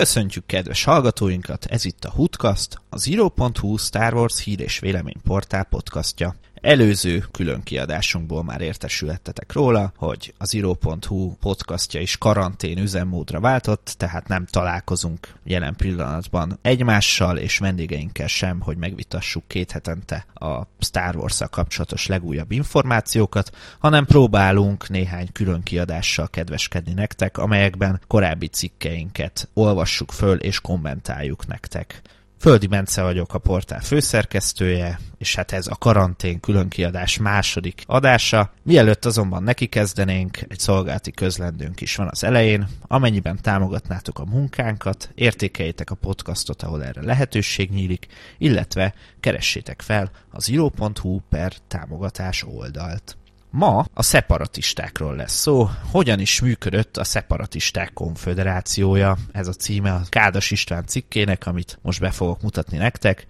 Köszöntjük kedves hallgatóinkat, ez itt a Hoodcast, a Zero.hu Star Wars hír és véleményportál podcastja. Előző külön kiadásunkból már értesülhettetek róla, hogy az Zero.hu podcastja is karantén üzemmódra váltott, tehát nem találkozunk jelen pillanatban egymással és vendégeinkkel sem, hogy megvitassuk két hetente a Star wars kapcsolatos legújabb információkat, hanem próbálunk néhány külön kiadással kedveskedni nektek, amelyekben korábbi cikkeinket olvassuk föl és kommentáljuk nektek. Földi Bence vagyok, a portál főszerkesztője, és hát ez a karantén különkiadás második adása. Mielőtt azonban neki kezdenénk, egy szolgálati közlendőnk is van az elején. Amennyiben támogatnátok a munkánkat, értékeljétek a podcastot, ahol erre lehetőség nyílik, illetve keressétek fel az iro.hu per támogatás oldalt. Ma a szeparatistákról lesz szó. Hogyan is működött a szeparatisták konfederációja? Ez a címe a Kádas István cikkének, amit most be fogok mutatni nektek.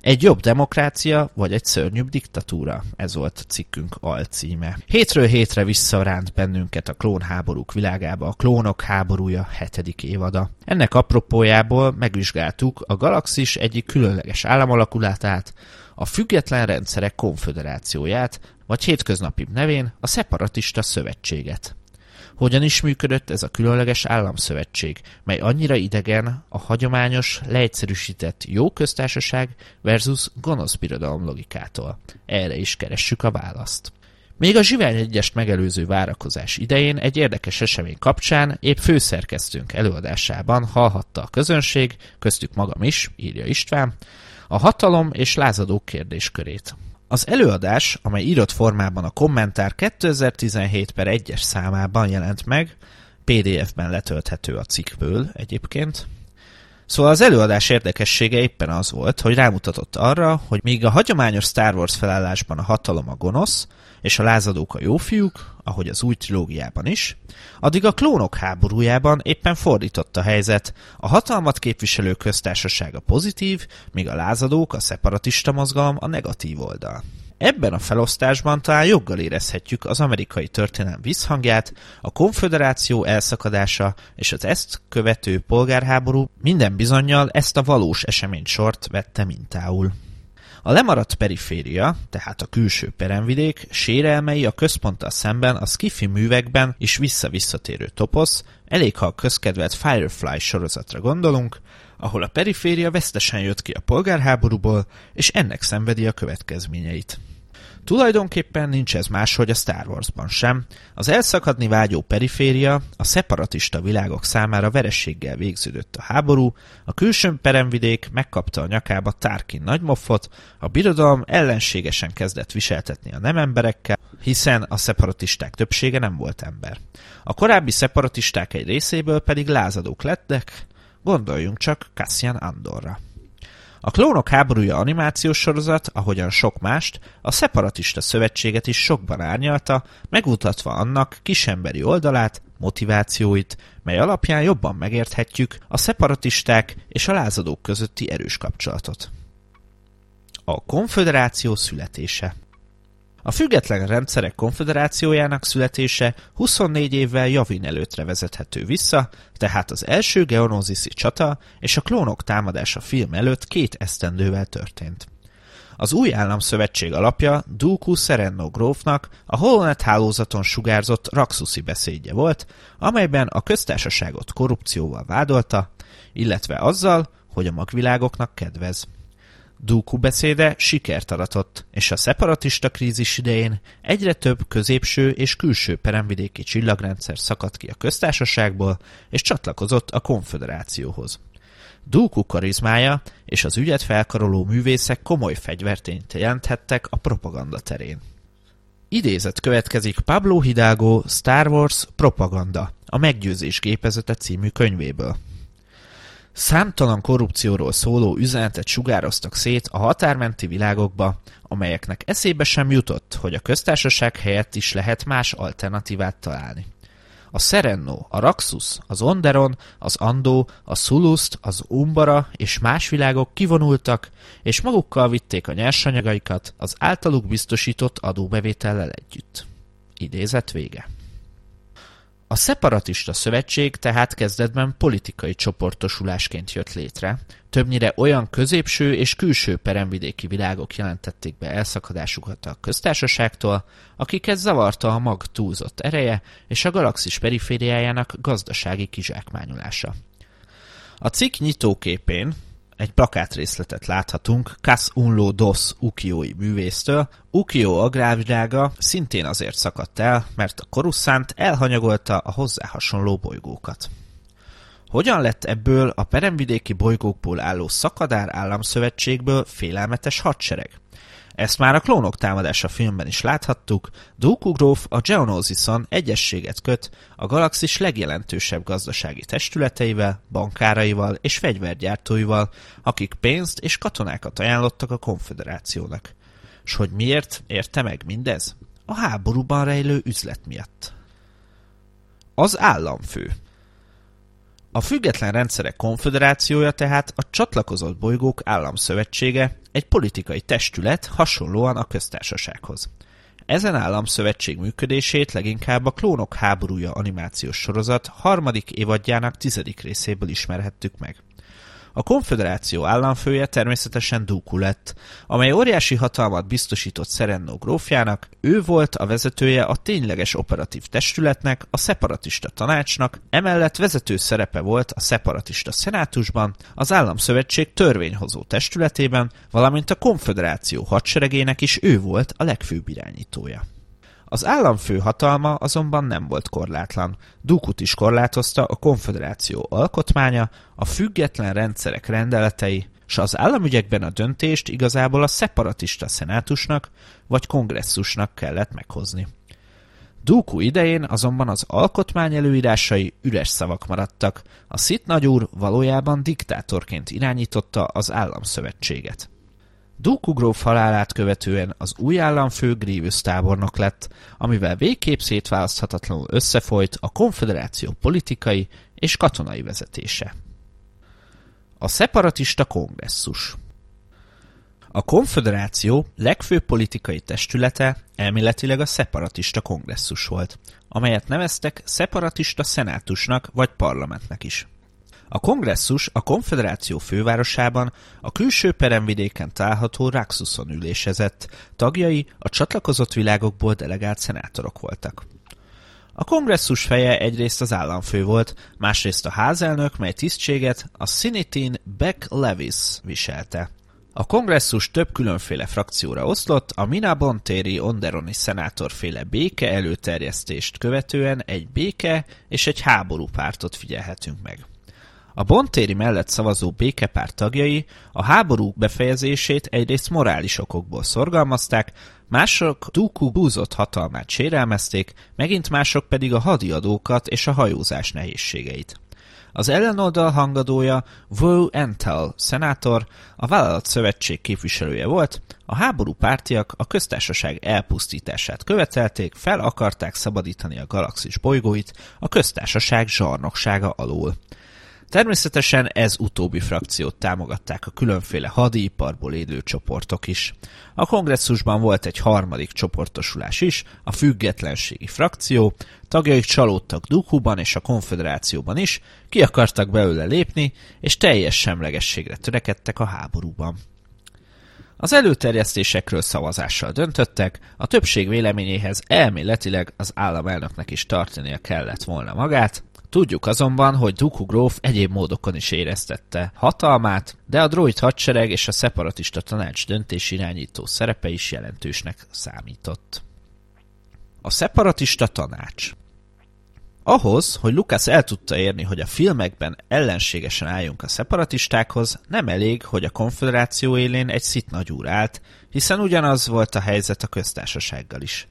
Egy jobb demokrácia, vagy egy szörnyűbb diktatúra? Ez volt a cikkünk alcíme. Hétről hétre visszaránt bennünket a klónháborúk világába, a klónok háborúja hetedik évada. Ennek apropójából megvizsgáltuk a galaxis egyik különleges államalakulatát, a Független Rendszerek Konfederációját, vagy hétköznapi nevén a Szeparatista Szövetséget. Hogyan is működött ez a különleges államszövetség, mely annyira idegen a hagyományos, leegyszerűsített jó köztársaság versus gonosz birodalom logikától? Erre is keressük a választ. Még a Zsivány egyest megelőző várakozás idején egy érdekes esemény kapcsán épp főszerkesztőnk előadásában hallhatta a közönség, köztük magam is, írja István, a hatalom és lázadók kérdéskörét. Az előadás, amely írott formában a kommentár 2017 per 1-es számában jelent meg, PDF-ben letölthető a cikkből egyébként, Szóval az előadás érdekessége éppen az volt, hogy rámutatott arra, hogy míg a hagyományos Star Wars felállásban a hatalom a gonosz, és a lázadók a jófiúk, ahogy az új trilógiában is, addig a klónok háborújában éppen fordított a helyzet, a hatalmat képviselő köztársaság a pozitív, míg a lázadók, a szeparatista mozgalom a negatív oldal. Ebben a felosztásban talán joggal érezhetjük az amerikai történelem visszhangját, a konföderáció elszakadása és az ezt követő polgárháború minden bizonyal ezt a valós eseménysort vette mintául. A lemaradt periféria, tehát a külső peremvidék, sérelmei a központtal szemben a skifi művekben is visszavisszatérő toposz, elég ha a közkedvelt Firefly sorozatra gondolunk, ahol a periféria vesztesen jött ki a polgárháborúból, és ennek szenvedi a következményeit. Tulajdonképpen nincs ez máshogy a Star Warsban sem. Az elszakadni vágyó periféria, a szeparatista világok számára verességgel végződött a háború, a külső peremvidék megkapta a nyakába Tarkin nagymoffot, a birodalom ellenségesen kezdett viseltetni a nem emberekkel, hiszen a szeparatisták többsége nem volt ember. A korábbi szeparatisták egy részéből pedig lázadók lettek, gondoljunk csak Cassian Andorra. A Klónok háborúja animációs sorozat, ahogyan sok mást, a szeparatista szövetséget is sokban árnyalta, megmutatva annak kisemberi oldalát, motivációit, mely alapján jobban megérthetjük a szeparatisták és a lázadók közötti erős kapcsolatot. A konföderáció születése a Független Rendszerek Konfederációjának születése 24 évvel Javin előttre vezethető vissza, tehát az első geonóziszi csata és a klónok támadása film előtt két esztendővel történt. Az új államszövetség alapja Dooku Serenno grófnak a Holonet hálózaton sugárzott Raxusi beszédje volt, amelyben a köztársaságot korrupcióval vádolta, illetve azzal, hogy a magvilágoknak kedvez. Dúku beszéde sikert aratott, és a szeparatista krízis idején egyre több középső és külső peremvidéki csillagrendszer szakadt ki a köztársaságból, és csatlakozott a konfederációhoz. Dúku karizmája és az ügyet felkaroló művészek komoly fegyvertényt jelenthettek a propaganda terén. Idézet következik Pablo Hidalgo Star Wars Propaganda, a Meggyőzés gépezete című könyvéből. Számtalan korrupcióról szóló üzenetet sugároztak szét a határmenti világokba, amelyeknek eszébe sem jutott, hogy a köztársaság helyett is lehet más alternatívát találni. A Serenno, a Raxus, az Onderon, az Andó, a Suluszt, az Umbara és más világok kivonultak, és magukkal vitték a nyersanyagaikat az általuk biztosított adóbevétellel együtt. Idézet vége. A szeparatista szövetség tehát kezdetben politikai csoportosulásként jött létre, többnyire olyan középső és külső peremvidéki világok jelentették be elszakadásukat a köztársaságtól, akiket zavarta a mag túlzott ereje és a galaxis perifériájának gazdasági kizsákmányolása. A cikk nyitóképén egy plakátrészletet láthatunk Kas Unlo Dos Ukiói művésztől. Ukió agrárvilága szintén azért szakadt el, mert a koruszánt elhanyagolta a hozzá hasonló bolygókat. Hogyan lett ebből a peremvidéki bolygókból álló szakadár államszövetségből félelmetes hadsereg? Ezt már a klónok támadása filmben is láthattuk, Dooku gróf a Geonosison egyességet köt a galaxis legjelentősebb gazdasági testületeivel, bankáraival és fegyvergyártóival, akik pénzt és katonákat ajánlottak a konfederációnak. S hogy miért érte meg mindez? A háborúban rejlő üzlet miatt. Az államfő a független rendszerek konfederációja tehát a csatlakozott bolygók államszövetsége, egy politikai testület hasonlóan a köztársasághoz. Ezen államszövetség működését leginkább a Klónok háborúja animációs sorozat harmadik évadjának tizedik részéből ismerhettük meg. A konfederáció államfője természetesen Dooku lett, amely óriási hatalmat biztosított Serenno grófjának, ő volt a vezetője a tényleges operatív testületnek, a szeparatista tanácsnak, emellett vezető szerepe volt a szeparatista szenátusban, az államszövetség törvényhozó testületében, valamint a konfederáció hadseregének is ő volt a legfőbb irányítója. Az államfő hatalma azonban nem volt korlátlan. Dukut is korlátozta a konfederáció alkotmánya, a független rendszerek rendeletei, s az államügyekben a döntést igazából a szeparatista szenátusnak vagy kongresszusnak kellett meghozni. Dúku idején azonban az alkotmány előírásai üres szavak maradtak, a szit nagyúr valójában diktátorként irányította az államszövetséget. Dooku gróf halálát követően az új államfő Grievous tábornok lett, amivel végképp szétválaszthatatlanul összefolyt a konfederáció politikai és katonai vezetése. A szeparatista kongresszus A konfederáció legfőbb politikai testülete elméletileg a szeparatista kongresszus volt, amelyet neveztek szeparatista szenátusnak vagy parlamentnek is. A kongresszus a konfederáció fővárosában, a külső peremvidéken található Raxuson ülésezett, tagjai a csatlakozott világokból delegált szenátorok voltak. A kongresszus feje egyrészt az államfő volt, másrészt a házelnök, mely tisztséget a Sinitin Beck Levis viselte. A kongresszus több különféle frakcióra oszlott, a Mina Bontéri Onderoni szenátorféle béke előterjesztést követően egy béke és egy háború pártot figyelhetünk meg. A Bontéri mellett szavazó békepárt tagjai a háború befejezését egyrészt morális okokból szorgalmazták, mások Dooku búzott hatalmát sérelmezték, megint mások pedig a hadiadókat és a hajózás nehézségeit. Az ellenoldal hangadója Wu Entel szenátor, a vállalat szövetség képviselője volt, a háború pártiak a köztársaság elpusztítását követelték, fel akarták szabadítani a galaxis bolygóit a köztársaság zsarnoksága alól. Természetesen ez utóbbi frakciót támogatták a különféle hadiiparból élő csoportok is. A kongresszusban volt egy harmadik csoportosulás is, a függetlenségi frakció, tagjaik csalódtak Dukuban és a konfederációban is, ki akartak belőle lépni, és teljes semlegességre törekedtek a háborúban. Az előterjesztésekről szavazással döntöttek, a többség véleményéhez elméletileg az államelnöknek is tartania kellett volna magát, Tudjuk azonban, hogy Dooku gróf egyéb módokon is éreztette hatalmát, de a droid hadsereg és a szeparatista tanács döntés irányító szerepe is jelentősnek számított. A szeparatista tanács ahhoz, hogy Lucas el tudta érni, hogy a filmekben ellenségesen álljunk a szeparatistákhoz, nem elég, hogy a konfederáció élén egy szit nagyúr állt, hiszen ugyanaz volt a helyzet a köztársasággal is.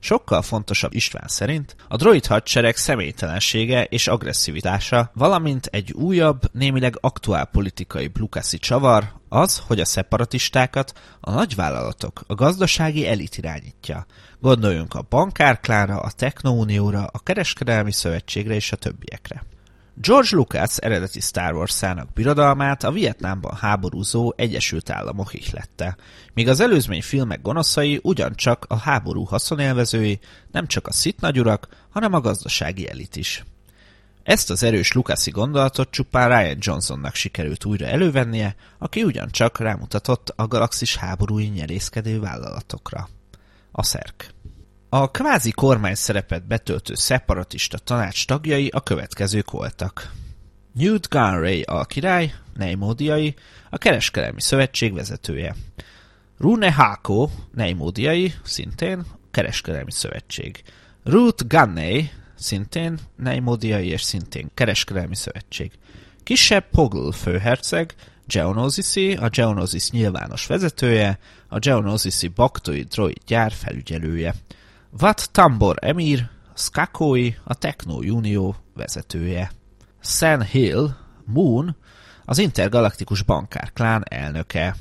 Sokkal fontosabb István szerint a droid hadsereg személytelensége és agresszivitása, valamint egy újabb, némileg aktuál politikai blukaszi csavar az, hogy a szeparatistákat a nagyvállalatok, a gazdasági elit irányítja. Gondoljunk a bankárklánra, a technounióra, a kereskedelmi szövetségre és a többiekre. George Lucas eredeti Star Wars-ának birodalmát a Vietnámban háborúzó Egyesült Államok ihlette, míg az előzmény filmek gonoszai ugyancsak a háború haszonélvezői, nem csak a szit nagyurak, hanem a gazdasági elit is. Ezt az erős Lucasi gondolatot csupán Ryan Johnsonnak sikerült újra elővennie, aki ugyancsak rámutatott a galaxis háborúi nyerészkedő vállalatokra. A szerk. A kvázi kormány szerepet betöltő szeparatista tanács tagjai a következők voltak. Newt Gunray a király, Neimódiai, a kereskedelmi szövetség vezetője. Rune Hako, Neimódiai, szintén kereskedelmi szövetség. Ruth Gunney, szintén Neimódiai és szintén kereskedelmi szövetség. Kisebb Pogl főherceg, Geonosisi, a Geonosis nyilvános vezetője, a Geonosisi baktoi droid gyár felügyelője. Wat Tambor Emir, Skakoi, a Techno Unió vezetője. San Hill, Moon, az intergalaktikus bankárklán elnöke.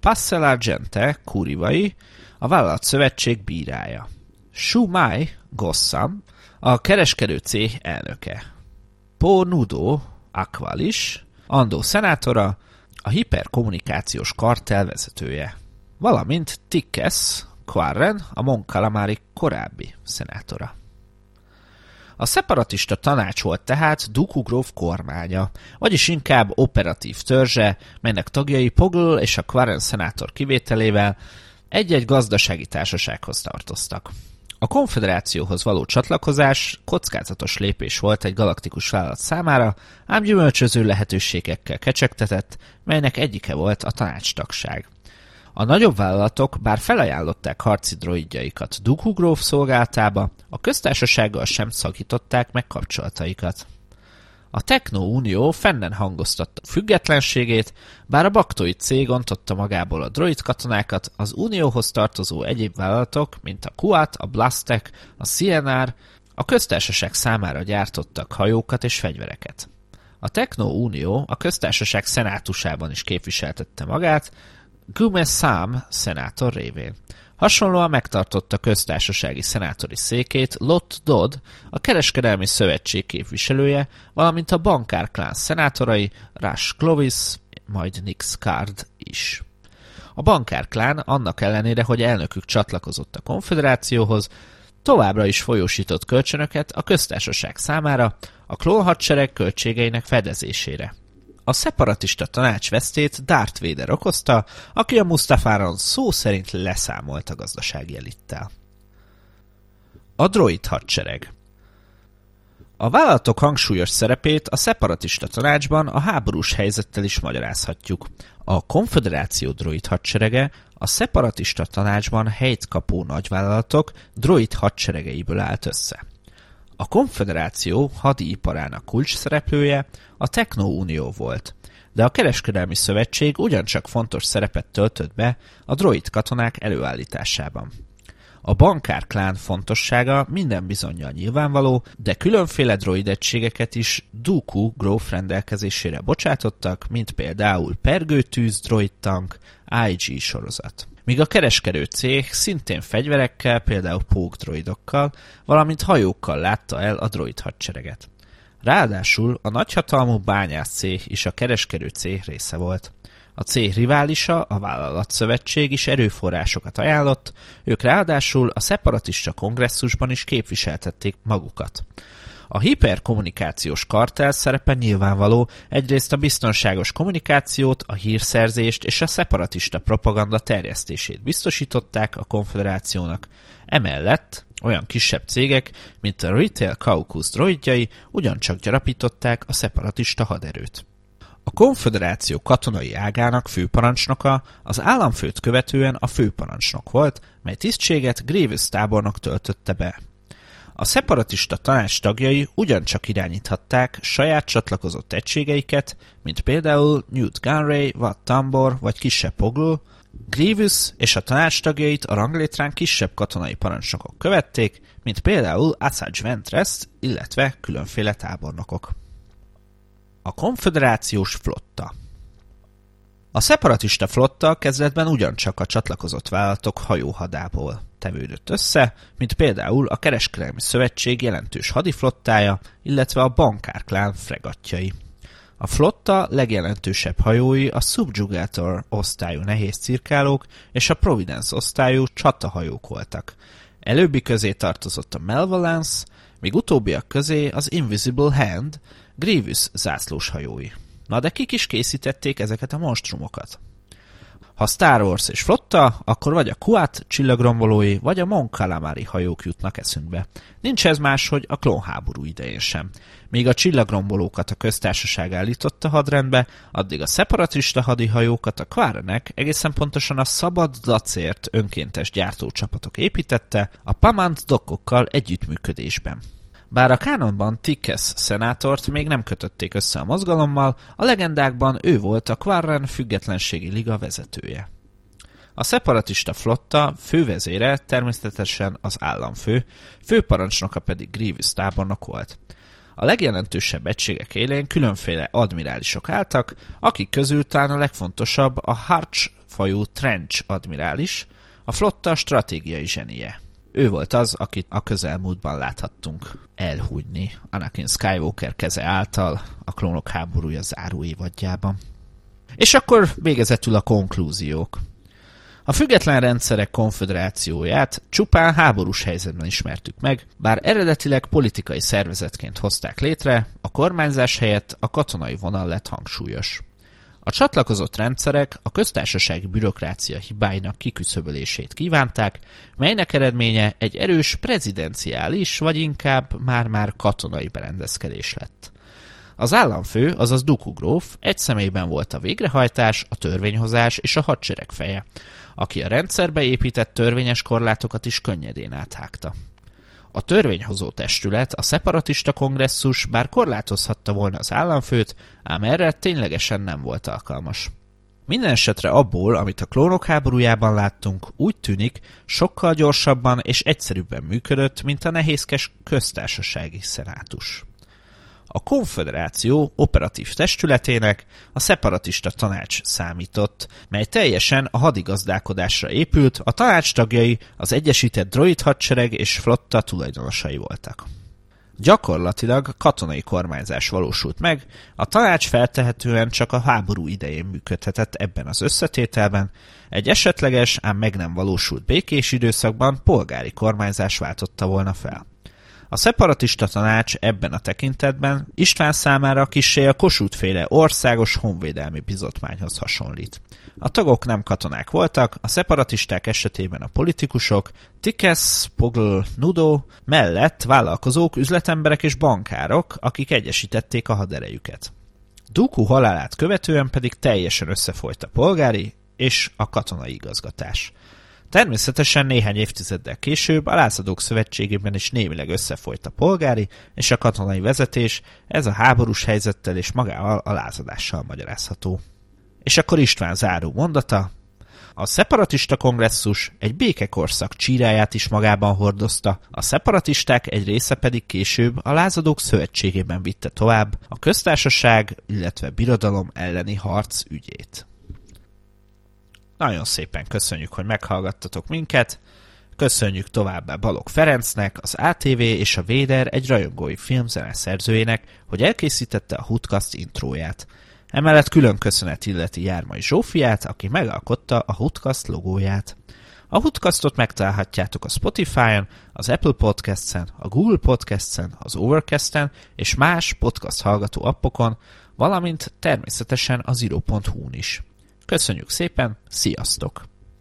Passel Argente, Kurivai, a vállalat szövetség bírája. Shu Mai, Gossam, a kereskedő cég elnöke. Po Nudo, Aqualis, Andó szenátora, a hiperkommunikációs kartel vezetője. Valamint Tickes, Quarren, a Mon Calamari korábbi szenátora. A szeparatista tanács volt tehát Duku gróf kormánya, vagyis inkább operatív törzse, melynek tagjai Pogl és a Quarren szenátor kivételével egy-egy gazdasági társasághoz tartoztak. A konfederációhoz való csatlakozás kockázatos lépés volt egy galaktikus vállalat számára, ám gyümölcsöző lehetőségekkel kecsegtetett, melynek egyike volt a tanácstagság. A nagyobb vállalatok bár felajánlották harci droidjaikat Dooku gróf szolgáltába, a köztársasággal sem szakították meg kapcsolataikat. A Techno Unió fennen hangoztatta függetlenségét, bár a baktói cég ontotta magából a droid katonákat, az Unióhoz tartozó egyéb vállalatok, mint a Kuat, a Blastek, a CNR, a köztársaság számára gyártottak hajókat és fegyvereket. A Techno Unió a köztársaság szenátusában is képviseltette magát, Gume Sam szenátor révén. Hasonlóan megtartotta köztársasági szenátori székét Lott Dodd, a kereskedelmi szövetség képviselője, valamint a bankárklán szenátorai Rush Clovis, majd Nick Scard is. A bankárklán annak ellenére, hogy elnökük csatlakozott a konfederációhoz, továbbra is folyósított kölcsönöket a köztársaság számára a klónhadsereg költségeinek fedezésére. A szeparatista tanács vesztét Darth Vader okozta, aki a Mustafáron szó szerint leszámolt a gazdasági elittel. A droid hadsereg A vállalatok hangsúlyos szerepét a szeparatista tanácsban a háborús helyzettel is magyarázhatjuk. A konfederáció droid hadserege a szeparatista tanácsban helyt kapó nagyvállalatok droid hadseregeiből állt össze. A konfederáció hadiiparának kulcs szereplője a Techno-unió volt, de a kereskedelmi szövetség ugyancsak fontos szerepet töltött be a droid katonák előállításában. A bankár klán fontossága minden bizonyal nyilvánvaló, de különféle droid egységeket is Dooku gróf rendelkezésére bocsátottak, mint például pergőtűz droid tank, IG sorozat míg a kereskedő cég szintén fegyverekkel, például pókdroidokkal, valamint hajókkal látta el a droid hadsereget. Ráadásul a nagyhatalmú bányász cég is a kereskedő cég része volt. A cég riválisa, a vállalatszövetség is erőforrásokat ajánlott, ők ráadásul a szeparatista kongresszusban is képviseltették magukat. A hiperkommunikációs kartel szerepe nyilvánvaló, egyrészt a biztonságos kommunikációt, a hírszerzést és a szeparatista propaganda terjesztését biztosították a konfederációnak. Emellett olyan kisebb cégek, mint a Retail Caucus droidjai ugyancsak gyarapították a szeparatista haderőt. A konfederáció katonai ágának főparancsnoka az államfőt követően a főparancsnok volt, mely tisztséget Grievous tábornok töltötte be. A szeparatista tanács tagjai ugyancsak irányíthatták saját csatlakozott egységeiket, mint például Newt Gunray, Watt Tambor vagy kisebb Pogl, Grievous és a tanács tagjait a ranglétrán kisebb katonai parancsnokok követték, mint például Asajj Ventress, illetve különféle tábornokok. A konfederációs flotta. A szeparatista flotta kezdetben ugyancsak a csatlakozott vállalatok hajóhadából tevődött össze, mint például a Kereskedelmi Szövetség jelentős hadiflottája, illetve a bankárklán fregatjai. A flotta legjelentősebb hajói a Subjugator osztályú nehéz cirkálók és a Providence osztályú csatahajók voltak. Előbbi közé tartozott a Malevolence, míg utóbbiak közé az Invisible Hand, Grievous zászlós hajói. Na de kik is készítették ezeket a monstrumokat? Ha Star Wars és flotta, akkor vagy a Kuat csillagrombolói, vagy a Mon Calamari hajók jutnak eszünkbe. Nincs ez más, hogy a klónháború idején sem. Míg a csillagrombolókat a köztársaság állította hadrendbe, addig a szeparatista hadihajókat a Quarenek egészen pontosan a szabad dacért önkéntes gyártócsapatok építette a Pamant dokkokkal együttműködésben. Bár a kánonban Tickes szenátort még nem kötötték össze a mozgalommal, a legendákban ő volt a Quarren függetlenségi liga vezetője. A szeparatista flotta fővezére természetesen az államfő, főparancsnoka pedig Grievous tábornok volt. A legjelentősebb egységek élén különféle admirálisok álltak, akik közül talán a legfontosabb a Harch fajú Trench admirális, a flotta stratégiai zsenie. Ő volt az, akit a közelmúltban láthattunk elhúgyni Anakin Skywalker keze által a klónok háborúja záró évadjában. És akkor végezetül a konklúziók. A független rendszerek konfederációját csupán háborús helyzetben ismertük meg, bár eredetileg politikai szervezetként hozták létre, a kormányzás helyett a katonai vonal lett hangsúlyos. A csatlakozott rendszerek a köztársasági bürokrácia hibáinak kiküszöbölését kívánták, melynek eredménye egy erős prezidenciális, vagy inkább már-már katonai berendezkedés lett. Az államfő, azaz Duku gróf egy személyben volt a végrehajtás, a törvényhozás és a hadsereg feje, aki a rendszerbe épített törvényes korlátokat is könnyedén áthágta. A törvényhozó testület, a szeparatista kongresszus bár korlátozhatta volna az államfőt, ám erre ténylegesen nem volt alkalmas. Minden esetre abból, amit a klónok háborújában láttunk, úgy tűnik, sokkal gyorsabban és egyszerűbben működött, mint a nehézkes köztársasági szenátus a konfederáció operatív testületének a szeparatista tanács számított, mely teljesen a hadigazdálkodásra épült, a tanács tagjai az Egyesített Droid hadsereg és flotta tulajdonosai voltak. Gyakorlatilag katonai kormányzás valósult meg, a tanács feltehetően csak a háború idején működhetett ebben az összetételben, egy esetleges, ám meg nem valósult békés időszakban polgári kormányzás váltotta volna fel. A szeparatista tanács ebben a tekintetben István számára kissé a Kossuth-féle országos honvédelmi bizotmányhoz hasonlít. A tagok nem katonák voltak, a szeparatisták esetében a politikusok, Tikesz, Pogl, Nudo, mellett vállalkozók, üzletemberek és bankárok, akik egyesítették a haderejüket. Dúku halálát követően pedig teljesen összefolyt a polgári és a katonai igazgatás. Természetesen néhány évtizeddel később a lázadók szövetségében is némileg összefolyt a polgári és a katonai vezetés, ez a háborús helyzettel és magával a lázadással magyarázható. És akkor István záró mondata, a szeparatista kongresszus egy békekorszak csíráját is magában hordozta, a szeparatisták egy része pedig később a lázadók szövetségében vitte tovább a köztársaság, illetve birodalom elleni harc ügyét. Nagyon szépen köszönjük, hogy meghallgattatok minket. Köszönjük továbbá Balog Ferencnek, az ATV és a Véder egy rajongói filmzene szerzőjének, hogy elkészítette a Hutcast intróját. Emellett külön köszönet illeti Jármai Zsófiát, aki megalkotta a Hutcast logóját. A Hutcastot megtalálhatjátok a Spotify-on, az Apple Podcast-en, a Google Podcast-en, az Overcast-en és más podcast hallgató appokon, valamint természetesen az iro.hu-n is. Köszönjük szépen, sziasztok!